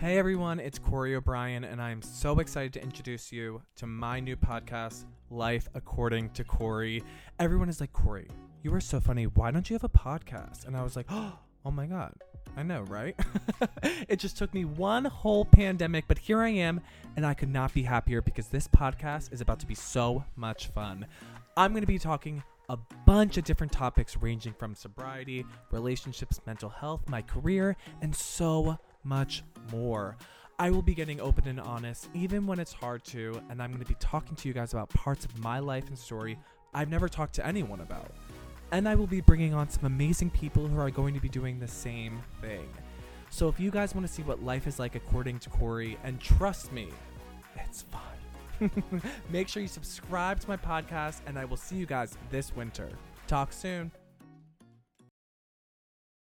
Hey everyone, it's Corey O'Brien, and I'm so excited to introduce you to my new podcast, Life According to Corey. Everyone is like, Corey, you are so funny. Why don't you have a podcast? And I was like, oh my God. I know, right? it just took me one whole pandemic, but here I am, and I could not be happier because this podcast is about to be so much fun. I'm going to be talking a bunch of different topics ranging from sobriety, relationships, mental health, my career, and so much more. I will be getting open and honest, even when it's hard to, and I'm going to be talking to you guys about parts of my life and story I've never talked to anyone about. And I will be bringing on some amazing people who are going to be doing the same thing. So if you guys want to see what life is like according to Corey, and trust me, it's fun. Make sure you subscribe to my podcast, and I will see you guys this winter. Talk soon.